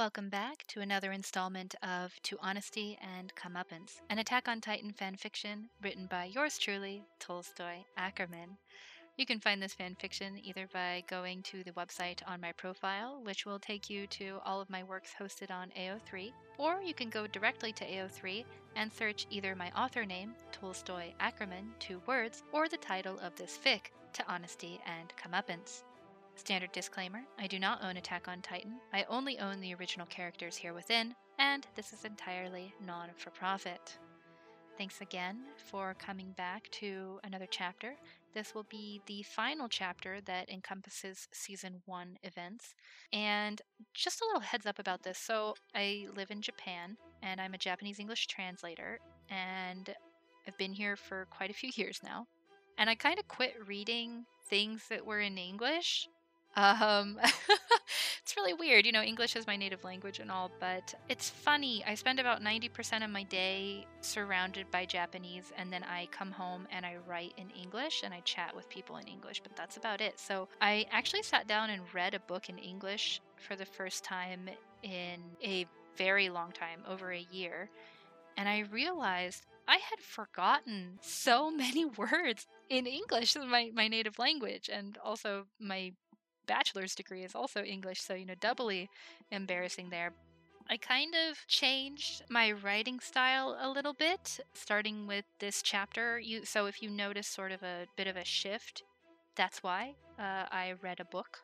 Welcome back to another installment of To Honesty and Comeuppance, an Attack on Titan fanfiction written by yours truly, Tolstoy Ackerman. You can find this fanfiction either by going to the website on my profile, which will take you to all of my works hosted on AO3, or you can go directly to AO3 and search either my author name, Tolstoy Ackerman, two words, or the title of this fic, To Honesty and Comeuppance. Standard disclaimer I do not own Attack on Titan. I only own the original characters here within, and this is entirely non for profit. Thanks again for coming back to another chapter. This will be the final chapter that encompasses season one events. And just a little heads up about this. So, I live in Japan and I'm a Japanese English translator, and I've been here for quite a few years now. And I kind of quit reading things that were in English um, it's really weird. You know, English is my native language and all, but it's funny. I spend about 90% of my day surrounded by Japanese, and then I come home and I write in English and I chat with people in English, but that's about it. So I actually sat down and read a book in English for the first time in a very long time, over a year. And I realized I had forgotten so many words in English, my, my native language, and also my bachelor's degree is also English, so, you know, doubly embarrassing there. I kind of changed my writing style a little bit, starting with this chapter. You, so if you notice sort of a bit of a shift, that's why uh, I read a book.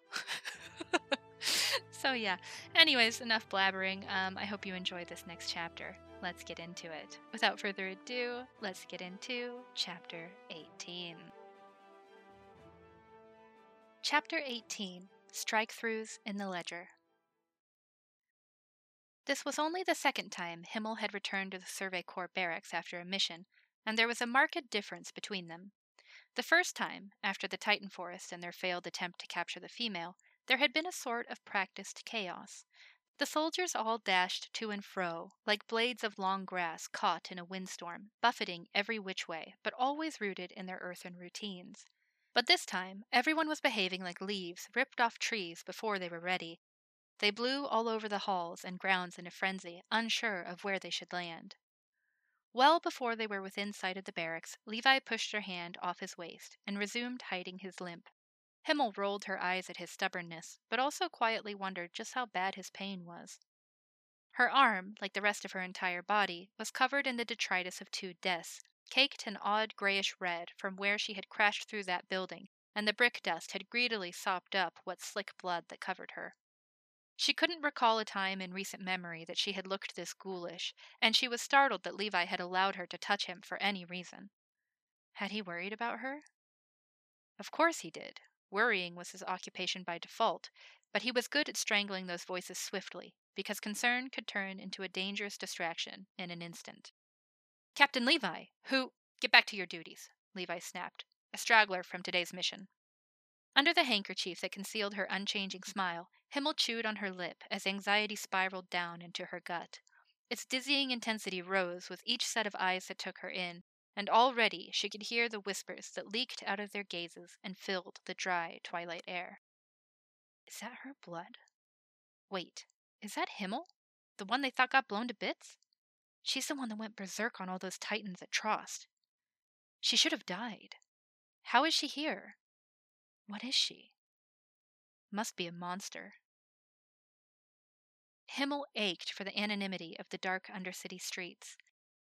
so yeah. Anyways, enough blabbering. Um, I hope you enjoy this next chapter. Let's get into it. Without further ado, let's get into chapter 18. Chapter 18 Strike Throughs in the Ledger. This was only the second time Himmel had returned to the Survey Corps barracks after a mission, and there was a marked difference between them. The first time, after the Titan Forest and their failed attempt to capture the female, there had been a sort of practiced chaos. The soldiers all dashed to and fro, like blades of long grass caught in a windstorm, buffeting every which way, but always rooted in their earthen routines. But this time, everyone was behaving like leaves ripped off trees before they were ready. They blew all over the halls and grounds in a frenzy, unsure of where they should land. Well before they were within sight of the barracks, Levi pushed her hand off his waist and resumed hiding his limp. Himmel rolled her eyes at his stubbornness, but also quietly wondered just how bad his pain was. Her arm, like the rest of her entire body, was covered in the detritus of two deaths, caked an odd grayish red from where she had crashed through that building, and the brick dust had greedily sopped up what slick blood that covered her. She couldn't recall a time in recent memory that she had looked this ghoulish, and she was startled that Levi had allowed her to touch him for any reason. Had he worried about her? Of course he did. Worrying was his occupation by default, but he was good at strangling those voices swiftly, because concern could turn into a dangerous distraction in an instant. Captain Levi, who. Get back to your duties, Levi snapped, a straggler from today's mission. Under the handkerchief that concealed her unchanging smile, Himmel chewed on her lip as anxiety spiraled down into her gut. Its dizzying intensity rose with each set of eyes that took her in, and already she could hear the whispers that leaked out of their gazes and filled the dry twilight air. Is that her blood? Wait, is that Himmel? The one they thought got blown to bits? She's the one that went berserk on all those titans at Trost. She should have died. How is she here? What is she? Must be a monster. Himmel ached for the anonymity of the dark undercity streets,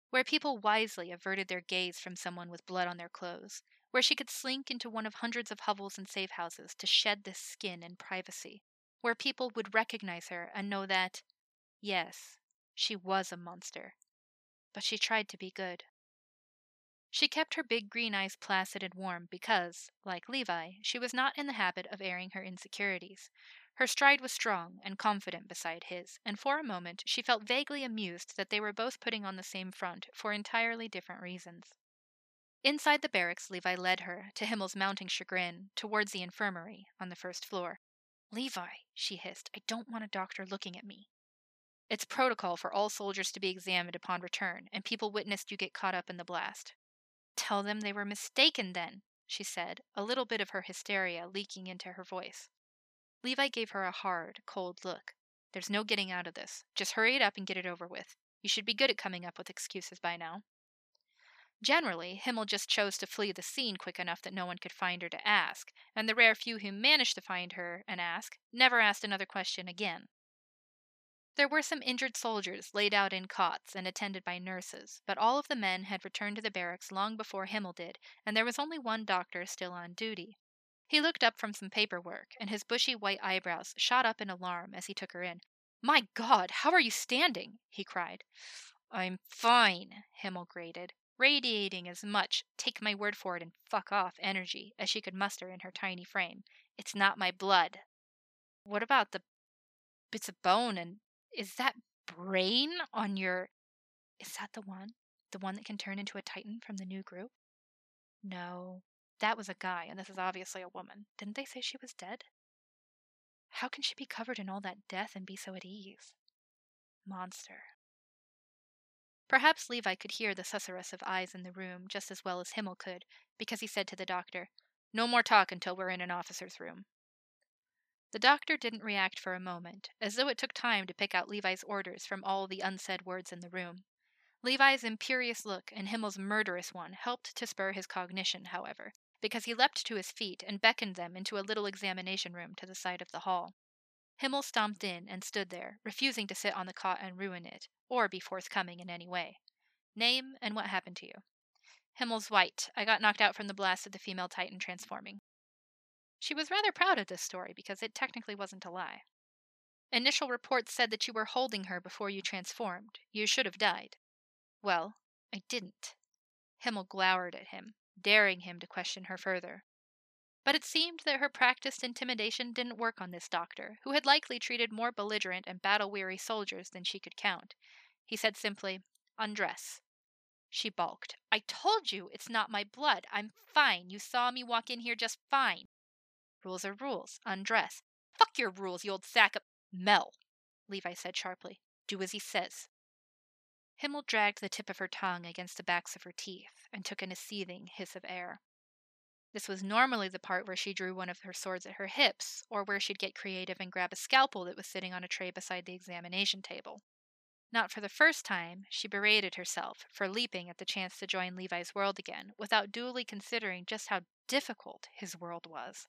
where people wisely averted their gaze from someone with blood on their clothes, where she could slink into one of hundreds of hovels and safe houses to shed this skin in privacy, where people would recognize her and know that, yes, she was a monster, but she tried to be good. She kept her big green eyes placid and warm because, like Levi, she was not in the habit of airing her insecurities. Her stride was strong and confident beside his, and for a moment she felt vaguely amused that they were both putting on the same front for entirely different reasons. Inside the barracks, Levi led her, to Himmel's mounting chagrin, towards the infirmary on the first floor. Levi, she hissed, I don't want a doctor looking at me. It's protocol for all soldiers to be examined upon return, and people witnessed you get caught up in the blast. Tell them they were mistaken, then, she said, a little bit of her hysteria leaking into her voice. Levi gave her a hard, cold look. There's no getting out of this. Just hurry it up and get it over with. You should be good at coming up with excuses by now. Generally, Himmel just chose to flee the scene quick enough that no one could find her to ask, and the rare few who managed to find her and ask never asked another question again. There were some injured soldiers laid out in cots and attended by nurses, but all of the men had returned to the barracks long before Himmel did, and there was only one doctor still on duty. He looked up from some paperwork, and his bushy white eyebrows shot up in alarm as he took her in. My God, how are you standing? he cried. I'm fine, Himmel grated, radiating as much take my word for it and fuck off energy as she could muster in her tiny frame. It's not my blood. What about the bits of bone and is that brain on your. Is that the one? The one that can turn into a Titan from the new group? No, that was a guy, and this is obviously a woman. Didn't they say she was dead? How can she be covered in all that death and be so at ease? Monster. Perhaps Levi could hear the susurrus of eyes in the room just as well as Himmel could, because he said to the doctor, No more talk until we're in an officer's room. The doctor didn't react for a moment, as though it took time to pick out Levi's orders from all the unsaid words in the room. Levi's imperious look and Himmel's murderous one helped to spur his cognition, however, because he leapt to his feet and beckoned them into a little examination room to the side of the hall. Himmel stomped in and stood there, refusing to sit on the cot and ruin it, or be forthcoming in any way. Name and what happened to you? Himmel's white. I got knocked out from the blast of the female Titan transforming. She was rather proud of this story because it technically wasn't a lie. Initial reports said that you were holding her before you transformed. You should have died. Well, I didn't. Himmel glowered at him, daring him to question her further. But it seemed that her practiced intimidation didn't work on this doctor, who had likely treated more belligerent and battle weary soldiers than she could count. He said simply, Undress. She balked. I told you it's not my blood. I'm fine. You saw me walk in here just fine. Rules are rules. Undress. Fuck your rules, you old sack of. Mel, Levi said sharply. Do as he says. Himmel dragged the tip of her tongue against the backs of her teeth and took in a seething hiss of air. This was normally the part where she drew one of her swords at her hips, or where she'd get creative and grab a scalpel that was sitting on a tray beside the examination table. Not for the first time, she berated herself for leaping at the chance to join Levi's world again without duly considering just how difficult his world was.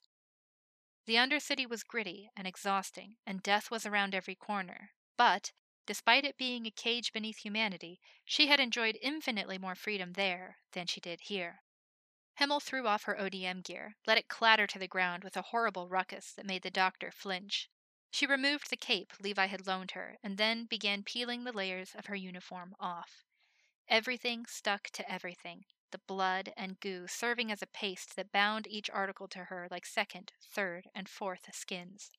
The Undercity was gritty and exhausting, and death was around every corner. But, despite it being a cage beneath humanity, she had enjoyed infinitely more freedom there than she did here. Himmel threw off her ODM gear, let it clatter to the ground with a horrible ruckus that made the doctor flinch. She removed the cape Levi had loaned her, and then began peeling the layers of her uniform off. Everything stuck to everything, the blood and goo serving as a paste that bound each article to her like second, third, and fourth skins.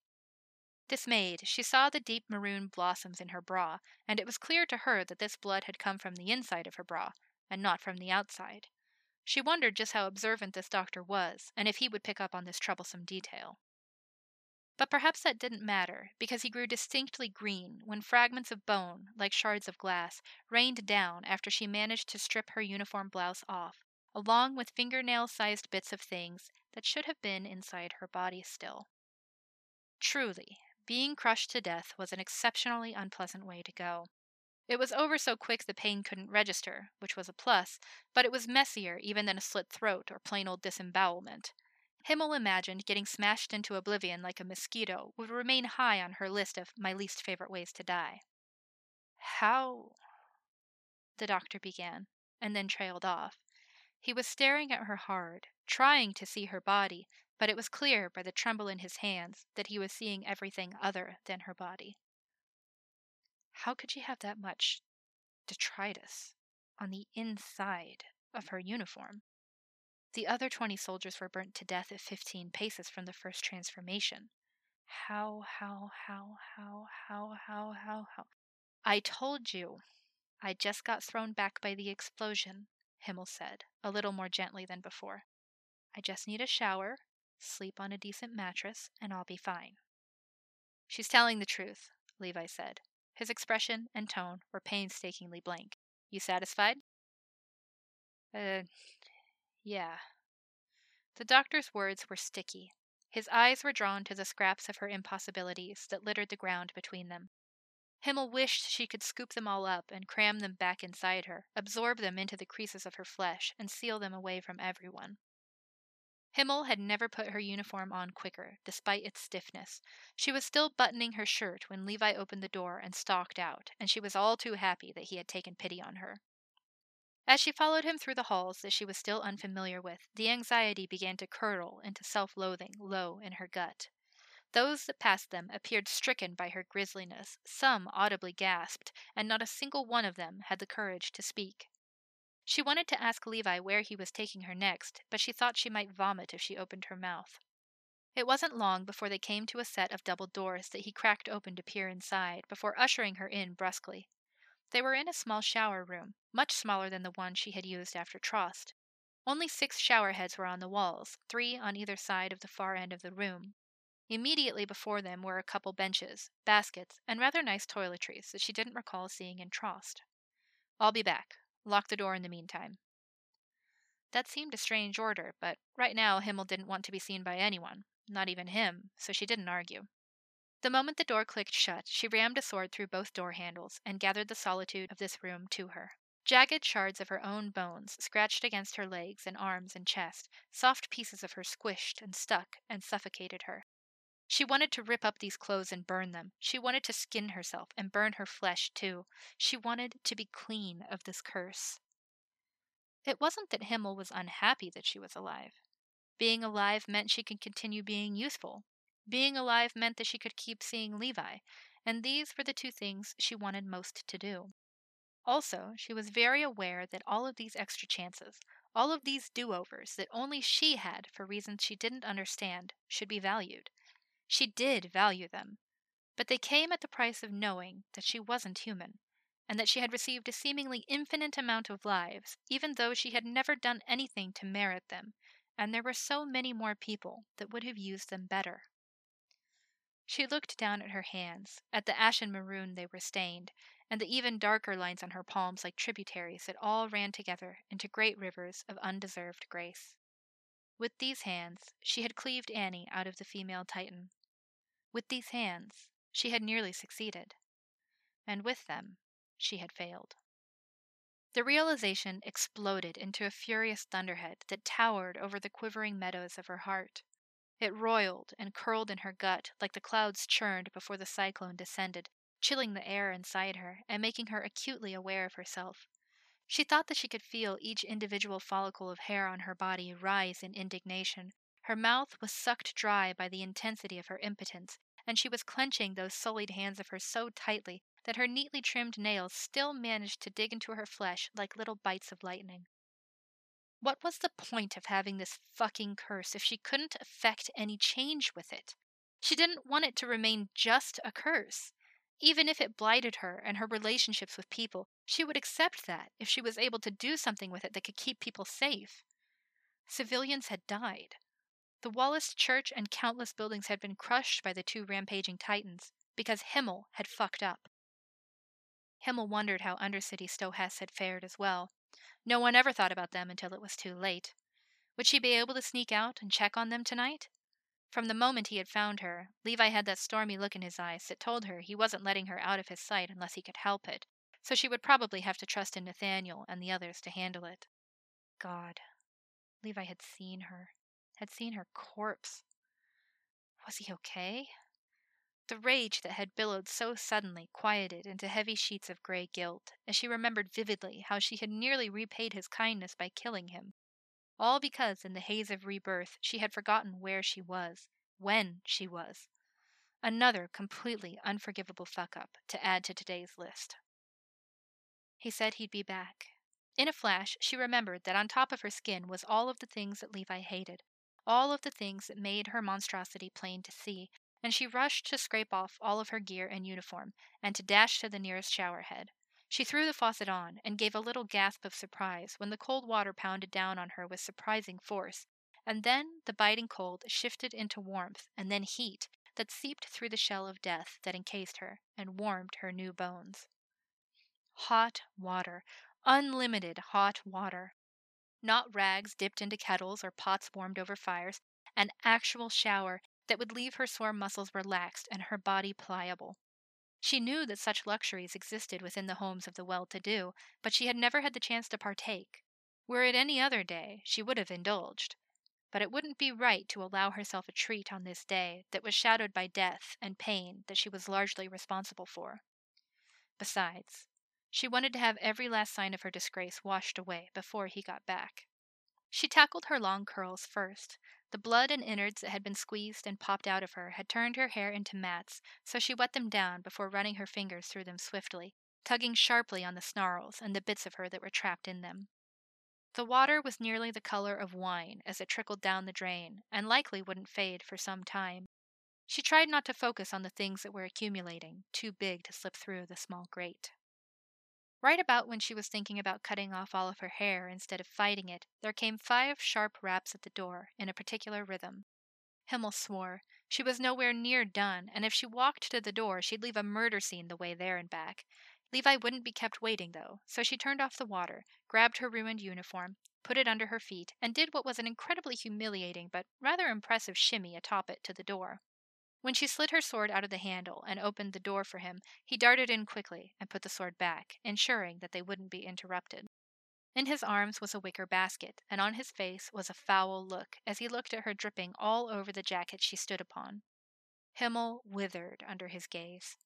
Dismayed, she saw the deep maroon blossoms in her bra, and it was clear to her that this blood had come from the inside of her bra, and not from the outside. She wondered just how observant this doctor was, and if he would pick up on this troublesome detail. But perhaps that didn't matter, because he grew distinctly green when fragments of bone, like shards of glass, rained down after she managed to strip her uniform blouse off, along with fingernail sized bits of things that should have been inside her body still. Truly, being crushed to death was an exceptionally unpleasant way to go. It was over so quick the pain couldn't register, which was a plus, but it was messier even than a slit throat or plain old disembowelment. Himmel imagined getting smashed into oblivion like a mosquito would remain high on her list of my least favorite ways to die. How? The doctor began, and then trailed off. He was staring at her hard, trying to see her body, but it was clear by the tremble in his hands that he was seeing everything other than her body. How could she have that much detritus on the inside of her uniform? The other 20 soldiers were burnt to death at 15 paces from the first transformation. How, how, how, how, how, how, how, how. I told you. I just got thrown back by the explosion, Himmel said, a little more gently than before. I just need a shower, sleep on a decent mattress, and I'll be fine. She's telling the truth, Levi said. His expression and tone were painstakingly blank. You satisfied? Uh, yeah. The doctor's words were sticky. His eyes were drawn to the scraps of her impossibilities that littered the ground between them. Himmel wished she could scoop them all up and cram them back inside her, absorb them into the creases of her flesh, and seal them away from everyone. Himmel had never put her uniform on quicker, despite its stiffness. She was still buttoning her shirt when Levi opened the door and stalked out, and she was all too happy that he had taken pity on her. As she followed him through the halls that she was still unfamiliar with, the anxiety began to curdle into self loathing low in her gut. Those that passed them appeared stricken by her grisliness, some audibly gasped, and not a single one of them had the courage to speak. She wanted to ask Levi where he was taking her next, but she thought she might vomit if she opened her mouth. It wasn't long before they came to a set of double doors that he cracked open to peer inside, before ushering her in brusquely. They were in a small shower room, much smaller than the one she had used after Trost. Only six shower heads were on the walls, three on either side of the far end of the room. Immediately before them were a couple benches, baskets, and rather nice toiletries that she didn't recall seeing in Trost. I'll be back, Lock the door in the meantime. That seemed a strange order, but right now Himmel didn't want to be seen by anyone, not even him, so she didn't argue. The moment the door clicked shut, she rammed a sword through both door handles and gathered the solitude of this room to her. Jagged shards of her own bones scratched against her legs and arms and chest, soft pieces of her squished and stuck and suffocated her. She wanted to rip up these clothes and burn them. She wanted to skin herself and burn her flesh too. She wanted to be clean of this curse. It wasn't that Himmel was unhappy that she was alive. Being alive meant she could continue being useful. Being alive meant that she could keep seeing Levi, and these were the two things she wanted most to do. Also, she was very aware that all of these extra chances, all of these do overs that only she had for reasons she didn't understand, should be valued. She did value them, but they came at the price of knowing that she wasn't human, and that she had received a seemingly infinite amount of lives, even though she had never done anything to merit them, and there were so many more people that would have used them better. She looked down at her hands, at the ashen maroon they were stained, and the even darker lines on her palms like tributaries that all ran together into great rivers of undeserved grace. With these hands, she had cleaved Annie out of the female Titan. With these hands, she had nearly succeeded. And with them, she had failed. The realization exploded into a furious thunderhead that towered over the quivering meadows of her heart. It roiled and curled in her gut like the clouds churned before the cyclone descended, chilling the air inside her and making her acutely aware of herself. She thought that she could feel each individual follicle of hair on her body rise in indignation. Her mouth was sucked dry by the intensity of her impotence, and she was clenching those sullied hands of hers so tightly that her neatly trimmed nails still managed to dig into her flesh like little bites of lightning. What was the point of having this fucking curse if she couldn't effect any change with it? She didn't want it to remain just a curse. Even if it blighted her and her relationships with people, she would accept that if she was able to do something with it that could keep people safe. Civilians had died. The Wallist Church and countless buildings had been crushed by the two rampaging titans because Himmel had fucked up. Himmel wondered how Undercity Stohess had fared as well. No one ever thought about them until it was too late. Would she be able to sneak out and check on them tonight? From the moment he had found her, Levi had that stormy look in his eyes that told her he wasn't letting her out of his sight unless he could help it, so she would probably have to trust in Nathaniel and the others to handle it. God. Levi had seen her, had seen her corpse. Was he okay? The rage that had billowed so suddenly quieted into heavy sheets of gray guilt as she remembered vividly how she had nearly repaid his kindness by killing him all because in the haze of rebirth she had forgotten where she was, when she was. Another completely unforgivable fuck up to add to today's list. He said he'd be back. In a flash, she remembered that on top of her skin was all of the things that Levi hated, all of the things that made her monstrosity plain to see, and she rushed to scrape off all of her gear and uniform, and to dash to the nearest shower head. She threw the faucet on and gave a little gasp of surprise when the cold water pounded down on her with surprising force, and then the biting cold shifted into warmth and then heat that seeped through the shell of death that encased her and warmed her new bones. Hot water, unlimited hot water. Not rags dipped into kettles or pots warmed over fires, an actual shower that would leave her sore muscles relaxed and her body pliable. She knew that such luxuries existed within the homes of the well to do, but she had never had the chance to partake. Were it any other day, she would have indulged. But it wouldn't be right to allow herself a treat on this day that was shadowed by death and pain that she was largely responsible for. Besides, she wanted to have every last sign of her disgrace washed away before he got back. She tackled her long curls first, the blood and innards that had been squeezed and popped out of her had turned her hair into mats, so she wet them down before running her fingers through them swiftly, tugging sharply on the snarls and the bits of her that were trapped in them. The water was nearly the color of wine as it trickled down the drain, and likely wouldn't fade for some time. She tried not to focus on the things that were accumulating, too big to slip through the small grate. Right about when she was thinking about cutting off all of her hair instead of fighting it, there came five sharp raps at the door in a particular rhythm. Himmel swore. She was nowhere near done, and if she walked to the door, she'd leave a murder scene the way there and back. Levi wouldn't be kept waiting, though, so she turned off the water, grabbed her ruined uniform, put it under her feet, and did what was an incredibly humiliating but rather impressive shimmy atop it to the door. When she slid her sword out of the handle and opened the door for him, he darted in quickly and put the sword back, ensuring that they wouldn't be interrupted. In his arms was a wicker basket, and on his face was a foul look as he looked at her dripping all over the jacket she stood upon. Himmel withered under his gaze.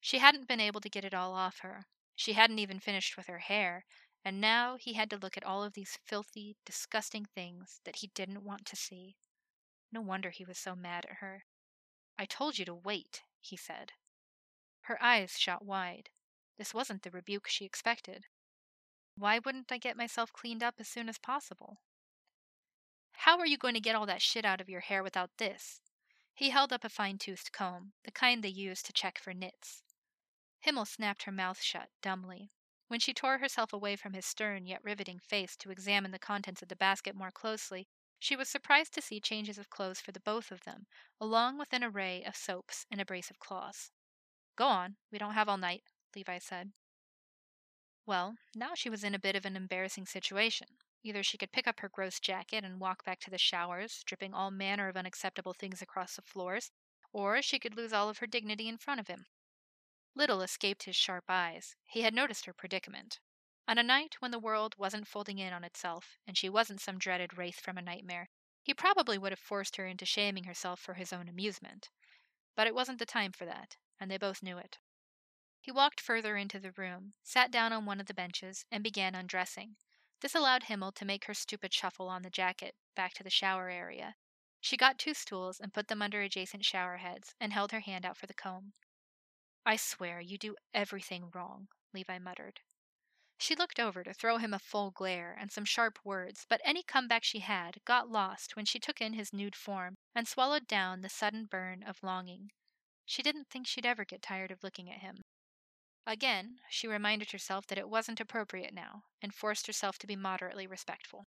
She hadn't been able to get it all off her. She hadn't even finished with her hair, and now he had to look at all of these filthy, disgusting things that he didn't want to see. No wonder he was so mad at her. I told you to wait, he said. Her eyes shot wide. This wasn't the rebuke she expected. Why wouldn't I get myself cleaned up as soon as possible? How are you going to get all that shit out of your hair without this? He held up a fine toothed comb, the kind they use to check for nits. Himmel snapped her mouth shut, dumbly. When she tore herself away from his stern yet riveting face to examine the contents of the basket more closely, she was surprised to see changes of clothes for the both of them, along with an array of soaps and a brace of claws. Go on, we don't have all night, Levi said. Well, now she was in a bit of an embarrassing situation. Either she could pick up her gross jacket and walk back to the showers, dripping all manner of unacceptable things across the floors, or she could lose all of her dignity in front of him. Little escaped his sharp eyes. He had noticed her predicament. On a night when the world wasn't folding in on itself, and she wasn't some dreaded wraith from a nightmare, he probably would have forced her into shaming herself for his own amusement. But it wasn't the time for that, and they both knew it. He walked further into the room, sat down on one of the benches, and began undressing. This allowed Himmel to make her stupid shuffle on the jacket back to the shower area. She got two stools and put them under adjacent shower heads, and held her hand out for the comb. I swear you do everything wrong, Levi muttered. She looked over to throw him a full glare and some sharp words, but any comeback she had got lost when she took in his nude form and swallowed down the sudden burn of longing. She didn't think she'd ever get tired of looking at him. Again, she reminded herself that it wasn't appropriate now, and forced herself to be moderately respectful.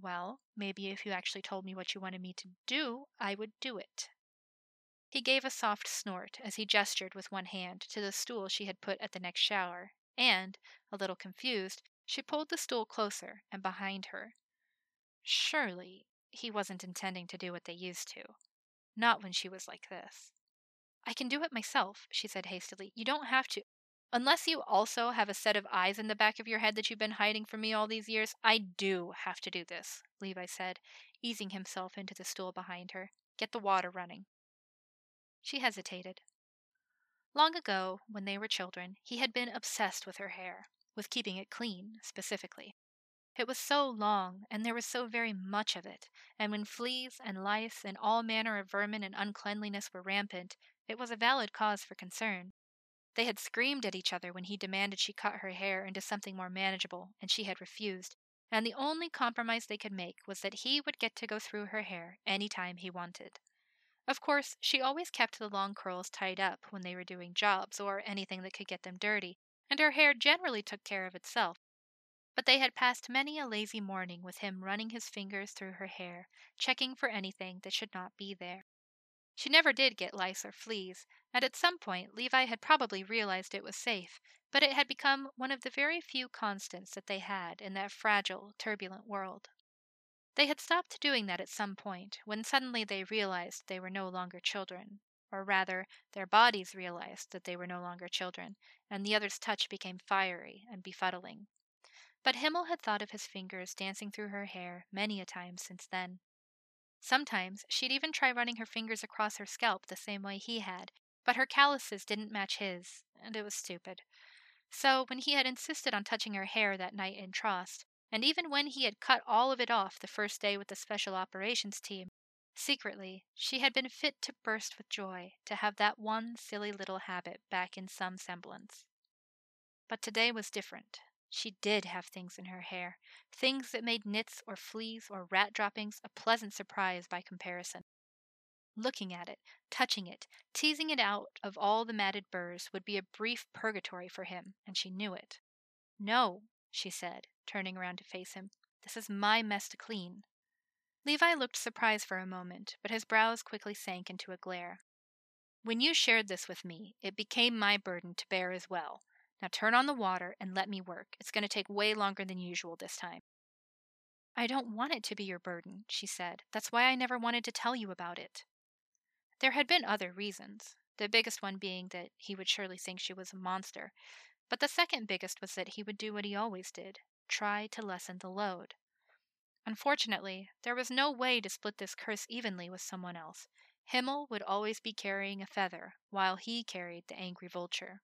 Well, maybe if you actually told me what you wanted me to do, I would do it. He gave a soft snort as he gestured with one hand to the stool she had put at the next shower, and, a little confused, she pulled the stool closer and behind her. Surely he wasn't intending to do what they used to. Not when she was like this. I can do it myself, she said hastily. You don't have to. Unless you also have a set of eyes in the back of your head that you've been hiding from me all these years, I do have to do this, Levi said, easing himself into the stool behind her. Get the water running. She hesitated. Long ago, when they were children, he had been obsessed with her hair, with keeping it clean, specifically. It was so long, and there was so very much of it, and when fleas and lice and all manner of vermin and uncleanliness were rampant, it was a valid cause for concern. They had screamed at each other when he demanded she cut her hair into something more manageable, and she had refused, and the only compromise they could make was that he would get to go through her hair any time he wanted. Of course, she always kept the long curls tied up when they were doing jobs or anything that could get them dirty, and her hair generally took care of itself. But they had passed many a lazy morning with him running his fingers through her hair, checking for anything that should not be there. She never did get lice or fleas, and at some point Levi had probably realized it was safe, but it had become one of the very few constants that they had in that fragile, turbulent world. They had stopped doing that at some point, when suddenly they realized they were no longer children, or rather, their bodies realized that they were no longer children, and the other's touch became fiery and befuddling. But Himmel had thought of his fingers dancing through her hair many a time since then. Sometimes she'd even try running her fingers across her scalp the same way he had, but her calluses didn't match his, and it was stupid. So, when he had insisted on touching her hair that night in Trost, and even when he had cut all of it off the first day with the special operations team, secretly she had been fit to burst with joy to have that one silly little habit back in some semblance. But today was different. She did have things in her hair, things that made nits or fleas or rat droppings a pleasant surprise by comparison. Looking at it, touching it, teasing it out of all the matted burrs would be a brief purgatory for him, and she knew it. No, she said, turning around to face him. This is my mess to clean. Levi looked surprised for a moment, but his brows quickly sank into a glare. When you shared this with me, it became my burden to bear as well. Now turn on the water and let me work. It's going to take way longer than usual this time. I don't want it to be your burden, she said. That's why I never wanted to tell you about it. There had been other reasons, the biggest one being that he would surely think she was a monster, but the second biggest was that he would do what he always did try to lessen the load. Unfortunately, there was no way to split this curse evenly with someone else. Himmel would always be carrying a feather, while he carried the angry vulture.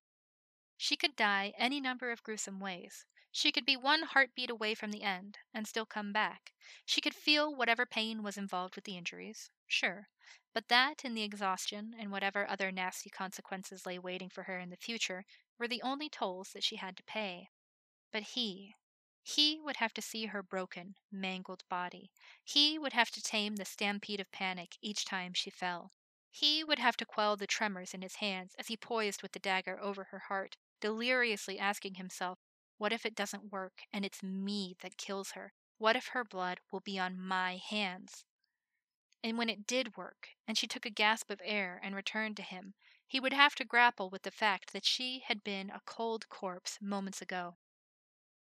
She could die any number of gruesome ways. She could be one heartbeat away from the end and still come back. She could feel whatever pain was involved with the injuries, sure, but that and the exhaustion and whatever other nasty consequences lay waiting for her in the future were the only tolls that she had to pay. But he, he would have to see her broken, mangled body. He would have to tame the stampede of panic each time she fell. He would have to quell the tremors in his hands as he poised with the dagger over her heart, deliriously asking himself, What if it doesn't work and it's me that kills her? What if her blood will be on my hands? And when it did work, and she took a gasp of air and returned to him, he would have to grapple with the fact that she had been a cold corpse moments ago.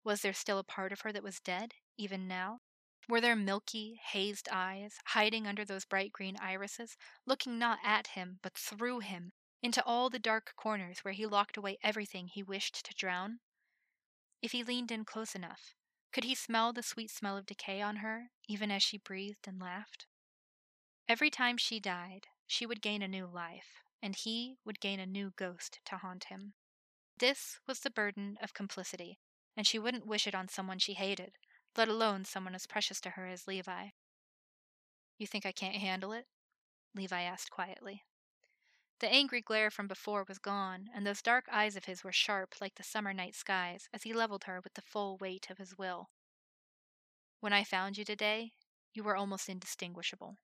Was there still a part of her that was dead, even now? Were there milky, hazed eyes hiding under those bright green irises, looking not at him, but through him, into all the dark corners where he locked away everything he wished to drown? If he leaned in close enough, could he smell the sweet smell of decay on her, even as she breathed and laughed? Every time she died, she would gain a new life, and he would gain a new ghost to haunt him. This was the burden of complicity, and she wouldn't wish it on someone she hated, let alone someone as precious to her as Levi. You think I can't handle it? Levi asked quietly. The angry glare from before was gone, and those dark eyes of his were sharp like the summer night skies as he leveled her with the full weight of his will. When I found you today, you were almost indistinguishable.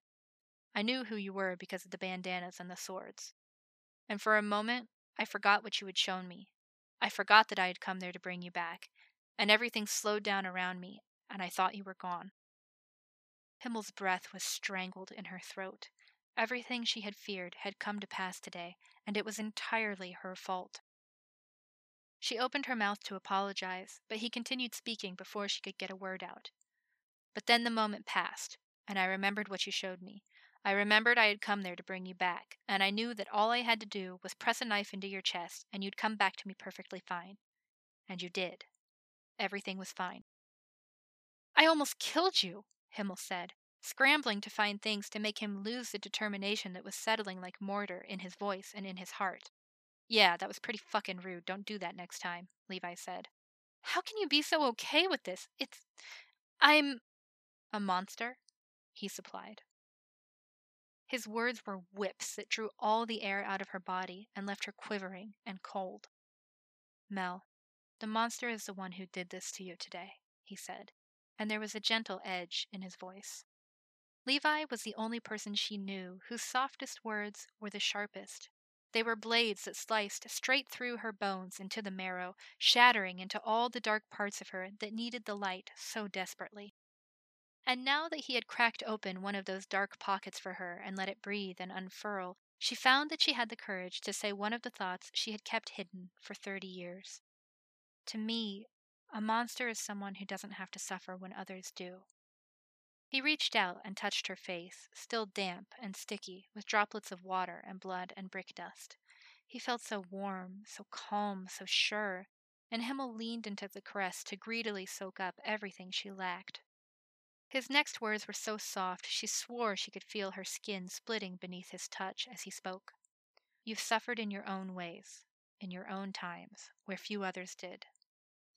I knew who you were because of the bandanas and the swords and for a moment I forgot what you had shown me. I forgot that I had come there to bring you back, and everything slowed down around me, and I thought you were gone. Himmel's breath was strangled in her throat. Everything she had feared had come to pass today, and it was entirely her fault. She opened her mouth to apologize, but he continued speaking before she could get a word out. But then the moment passed, and I remembered what you showed me, I remembered I had come there to bring you back, and I knew that all I had to do was press a knife into your chest and you'd come back to me perfectly fine. And you did. Everything was fine. I almost killed you, Himmel said, scrambling to find things to make him lose the determination that was settling like mortar in his voice and in his heart. Yeah, that was pretty fucking rude. Don't do that next time, Levi said. How can you be so okay with this? It's. I'm. A monster? He supplied. His words were whips that drew all the air out of her body and left her quivering and cold. Mel, the monster is the one who did this to you today, he said, and there was a gentle edge in his voice. Levi was the only person she knew whose softest words were the sharpest. They were blades that sliced straight through her bones into the marrow, shattering into all the dark parts of her that needed the light so desperately. And now that he had cracked open one of those dark pockets for her and let it breathe and unfurl, she found that she had the courage to say one of the thoughts she had kept hidden for thirty years. To me, a monster is someone who doesn't have to suffer when others do. He reached out and touched her face, still damp and sticky, with droplets of water and blood and brick dust. He felt so warm, so calm, so sure, and Himmel leaned into the caress to greedily soak up everything she lacked. His next words were so soft she swore she could feel her skin splitting beneath his touch as he spoke. You've suffered in your own ways, in your own times, where few others did.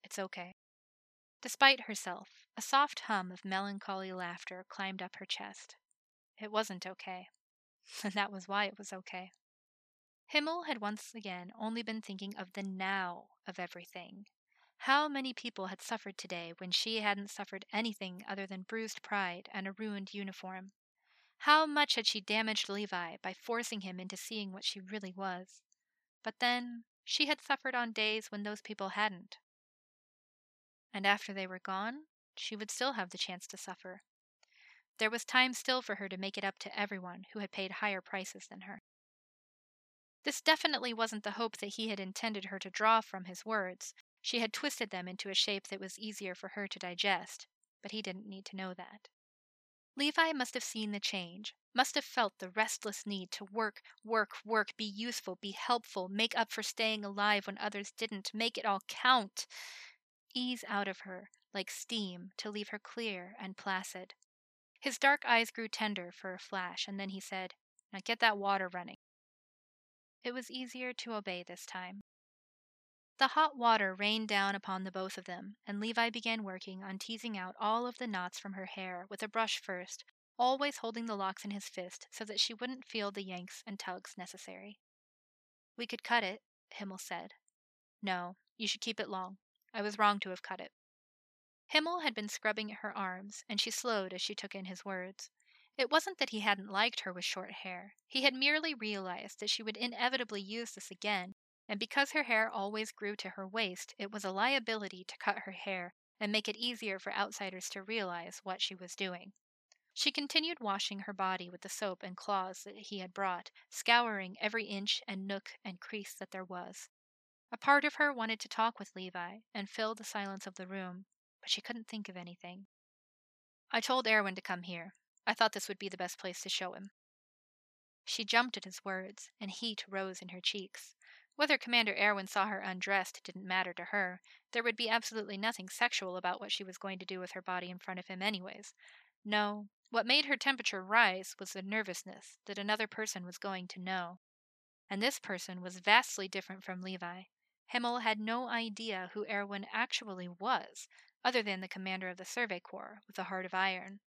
It's okay. Despite herself, a soft hum of melancholy laughter climbed up her chest. It wasn't okay. And that was why it was okay. Himmel had once again only been thinking of the now of everything. How many people had suffered today when she hadn't suffered anything other than bruised pride and a ruined uniform? How much had she damaged Levi by forcing him into seeing what she really was? But then, she had suffered on days when those people hadn't. And after they were gone, she would still have the chance to suffer. There was time still for her to make it up to everyone who had paid higher prices than her. This definitely wasn't the hope that he had intended her to draw from his words. She had twisted them into a shape that was easier for her to digest, but he didn't need to know that. Levi must have seen the change, must have felt the restless need to work, work, work, be useful, be helpful, make up for staying alive when others didn't, make it all count ease out of her like steam to leave her clear and placid. His dark eyes grew tender for a flash, and then he said, Now get that water running. It was easier to obey this time. The hot water rained down upon the both of them, and Levi began working on teasing out all of the knots from her hair with a brush first, always holding the locks in his fist so that she wouldn't feel the yanks and tugs necessary. We could cut it, Himmel said. No, you should keep it long. I was wrong to have cut it. Himmel had been scrubbing at her arms, and she slowed as she took in his words. It wasn't that he hadn't liked her with short hair. He had merely realized that she would inevitably use this again, and because her hair always grew to her waist, it was a liability to cut her hair and make it easier for outsiders to realize what she was doing. She continued washing her body with the soap and cloths that he had brought, scouring every inch and nook and crease that there was. A part of her wanted to talk with Levi and fill the silence of the room, but she couldn't think of anything. I told Erwin to come here. I thought this would be the best place to show him. She jumped at his words, and heat rose in her cheeks. Whether Commander Erwin saw her undressed didn't matter to her. There would be absolutely nothing sexual about what she was going to do with her body in front of him, anyways. No, what made her temperature rise was the nervousness that another person was going to know. And this person was vastly different from Levi. Himmel had no idea who Erwin actually was, other than the commander of the Survey Corps with a heart of iron.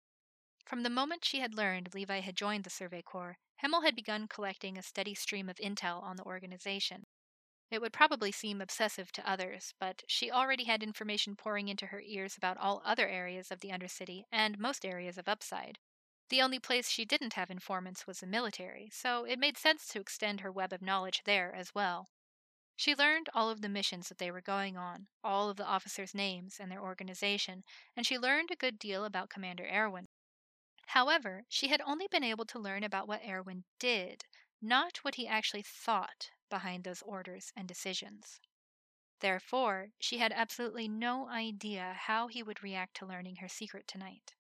From the moment she had learned Levi had joined the Survey Corps, Himmel had begun collecting a steady stream of intel on the organization. It would probably seem obsessive to others, but she already had information pouring into her ears about all other areas of the Undercity and most areas of Upside. The only place she didn't have informants was the military, so it made sense to extend her web of knowledge there as well. She learned all of the missions that they were going on, all of the officers' names and their organization, and she learned a good deal about Commander Erwin. However, she had only been able to learn about what Erwin did, not what he actually thought behind those orders and decisions. Therefore, she had absolutely no idea how he would react to learning her secret tonight.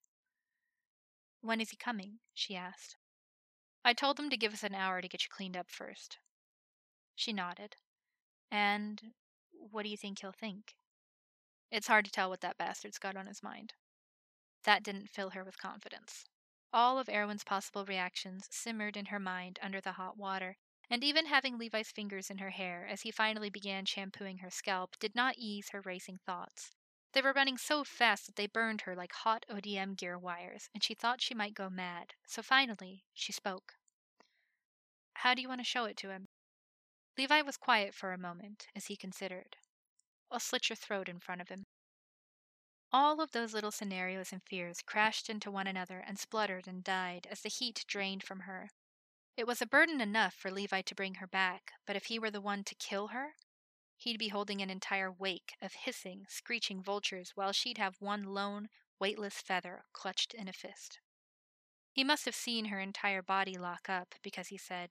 When is he coming? she asked. I told him to give us an hour to get you cleaned up first. She nodded. And what do you think he'll think? It's hard to tell what that bastard's got on his mind. That didn't fill her with confidence. All of Erwin's possible reactions simmered in her mind under the hot water, and even having Levi's fingers in her hair as he finally began shampooing her scalp did not ease her racing thoughts. They were running so fast that they burned her like hot ODM gear wires, and she thought she might go mad. So finally, she spoke. How do you want to show it to him? Levi was quiet for a moment as he considered. I'll slit your throat in front of him. All of those little scenarios and fears crashed into one another and spluttered and died as the heat drained from her. It was a burden enough for Levi to bring her back, but if he were the one to kill her, he'd be holding an entire wake of hissing, screeching vultures while she'd have one lone, weightless feather clutched in a fist. He must have seen her entire body lock up because he said,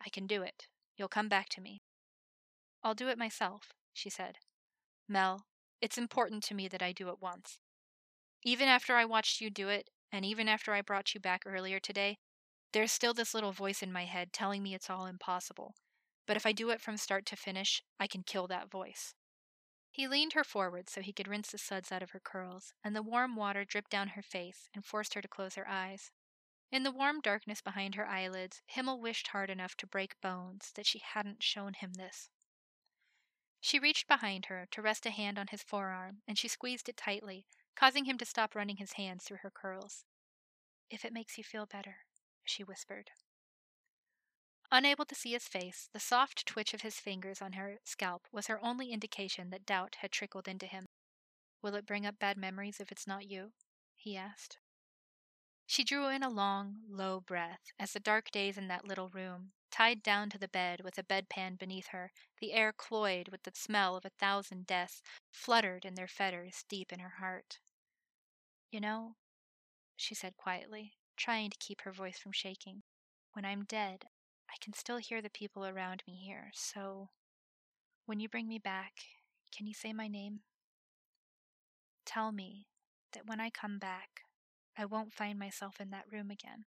I can do it. You'll come back to me. I'll do it myself, she said. Mel, it's important to me that I do it once. Even after I watched you do it, And even after I brought you back earlier today, there's still this little voice in my head telling me it's all impossible. But if I do it from start to finish, I can kill that voice. He leaned her forward so he could rinse the suds out of her curls, and the warm water dripped down her face and forced her to close her eyes. In the warm darkness behind her eyelids, Himmel wished hard enough to break bones that she hadn't shown him this. She reached behind her to rest a hand on his forearm, and she squeezed it tightly, causing him to stop running his hands through her curls. If it makes you feel better, she whispered. Unable to see his face, the soft twitch of his fingers on her scalp was her only indication that doubt had trickled into him. Will it bring up bad memories if it's not you? he asked. She drew in a long, low breath as the dark days in that little room, tied down to the bed with a bedpan beneath her, the air cloyed with the smell of a thousand deaths, fluttered in their fetters deep in her heart. You know, she said quietly, trying to keep her voice from shaking, when I'm dead, I can still hear the people around me here, so when you bring me back, can you say my name? Tell me that when I come back, I won't find myself in that room again.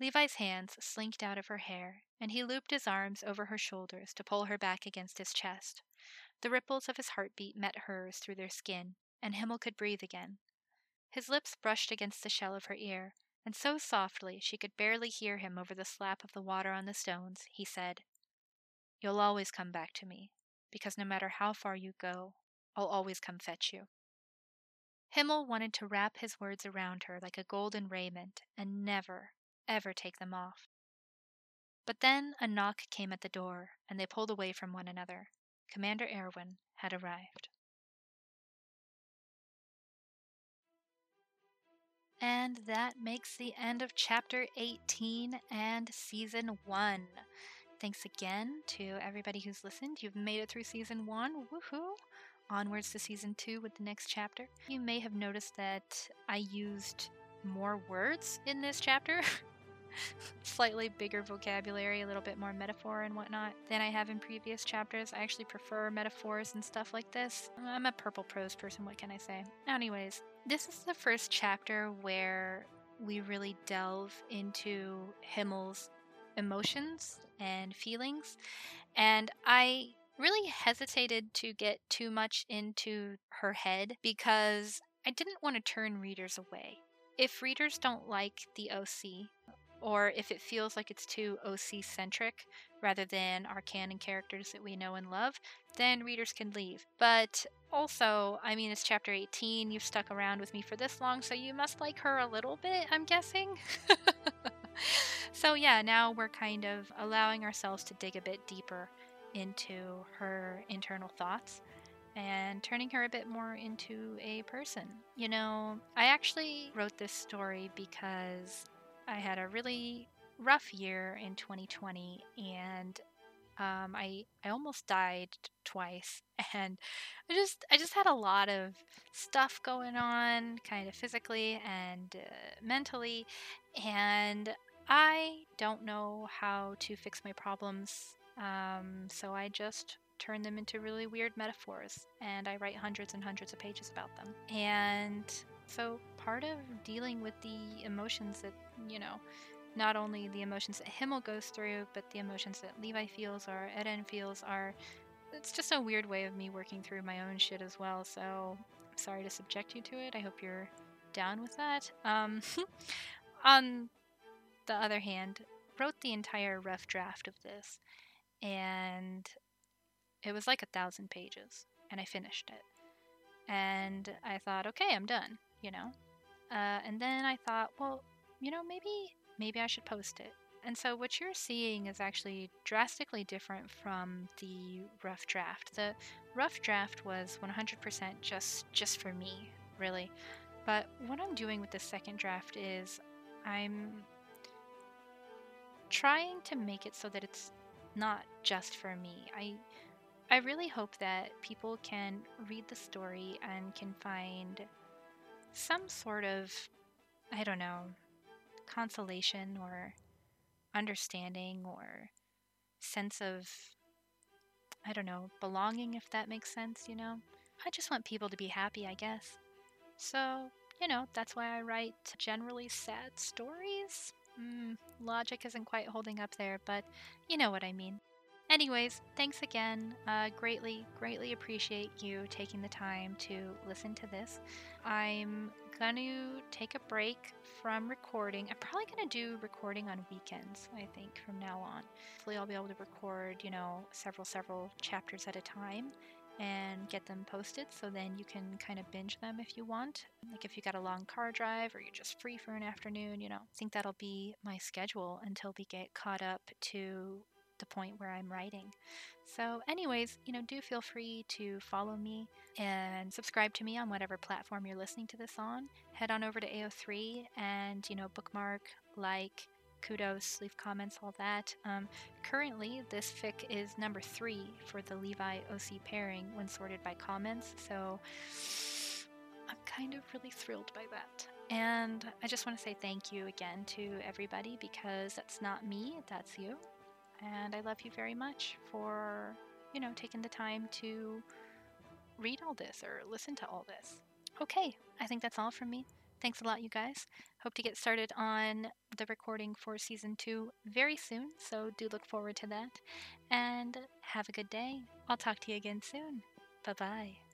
Levi's hands slinked out of her hair, and he looped his arms over her shoulders to pull her back against his chest. The ripples of his heartbeat met hers through their skin, and Himmel could breathe again. His lips brushed against the shell of her ear, and so softly she could barely hear him over the slap of the water on the stones, he said, You'll always come back to me, because no matter how far you go, I'll always come fetch you. Himmel wanted to wrap his words around her like a golden raiment and never, ever take them off. But then a knock came at the door, and they pulled away from one another. Commander Erwin had arrived. And that makes the end of chapter 18 and season 1. Thanks again to everybody who's listened. You've made it through season 1. Woohoo! onwards to season two with the next chapter. You may have noticed that I used more words in this chapter. Slightly bigger vocabulary, a little bit more metaphor and whatnot than I have in previous chapters. I actually prefer metaphors and stuff like this. I'm a purple prose person, what can I say? Anyways, this is the first chapter where we really delve into Himmel's emotions and feelings. And I really hesitated to get too much into her head because I didn't want to turn readers away. If readers don't like the OC, or if it feels like it's too OC centric rather than our canon characters that we know and love, then readers can leave. But also, I mean, it's chapter 18, you've stuck around with me for this long, so you must like her a little bit, I'm guessing. so, yeah, now we're kind of allowing ourselves to dig a bit deeper into her internal thoughts and turning her a bit more into a person. You know, I actually wrote this story because I had a really rough year in 2020 and um, I I almost died twice, and I just I just had a lot of stuff going on, kind of physically and uh, mentally, and I don't know how to fix my problems um, so I just turn them into really weird metaphors and I write hundreds and hundreds of pages about them. And so part of dealing with the emotions that, you know, not only the emotions that Himmel goes through, but the emotions that Levi feels or Eren feels are it's just a weird way of me working through my own shit as well. So I'm sorry to subject you to it. I hope you're down with that. Um, on the other hand, wrote the entire rough draft of this and it was like a thousand pages, and I finished it. And I thought, okay, I'm done, you know. Uh, and then I thought, well, you know, maybe maybe I should post it. And so what you're seeing is actually drastically different from the rough draft. The rough draft was 100% just just for me, really. But what I'm doing with the second draft is I'm trying to make it so that it's not just for me. I I really hope that people can read the story and can find some sort of I don't know, consolation or understanding or sense of I don't know, belonging if that makes sense, you know. I just want people to be happy, I guess. So, you know, that's why I write generally sad stories. Mm, logic isn't quite holding up there, but you know what I mean. Anyways, thanks again. Uh, greatly, greatly appreciate you taking the time to listen to this. I'm going to take a break from recording. I'm probably going to do recording on weekends, I think, from now on. Hopefully, I'll be able to record, you know, several, several chapters at a time and get them posted so then you can kind of binge them if you want. Like if you got a long car drive or you're just free for an afternoon, you know. I think that'll be my schedule until we get caught up to the point where I'm writing. So, anyways, you know, do feel free to follow me and subscribe to me on whatever platform you're listening to this on. Head on over to AO3 and, you know, bookmark, like, kudos, leave comments, all that. Um, currently, this fic is number three for the Levi OC pairing when sorted by comments, so I'm kind of really thrilled by that. And I just want to say thank you again to everybody because that's not me, that's you. And I love you very much for, you know, taking the time to read all this or listen to all this. Okay, I think that's all from me. Thanks a lot, you guys. Hope to get started on the recording for season two very soon, so do look forward to that. And have a good day. I'll talk to you again soon. Bye bye.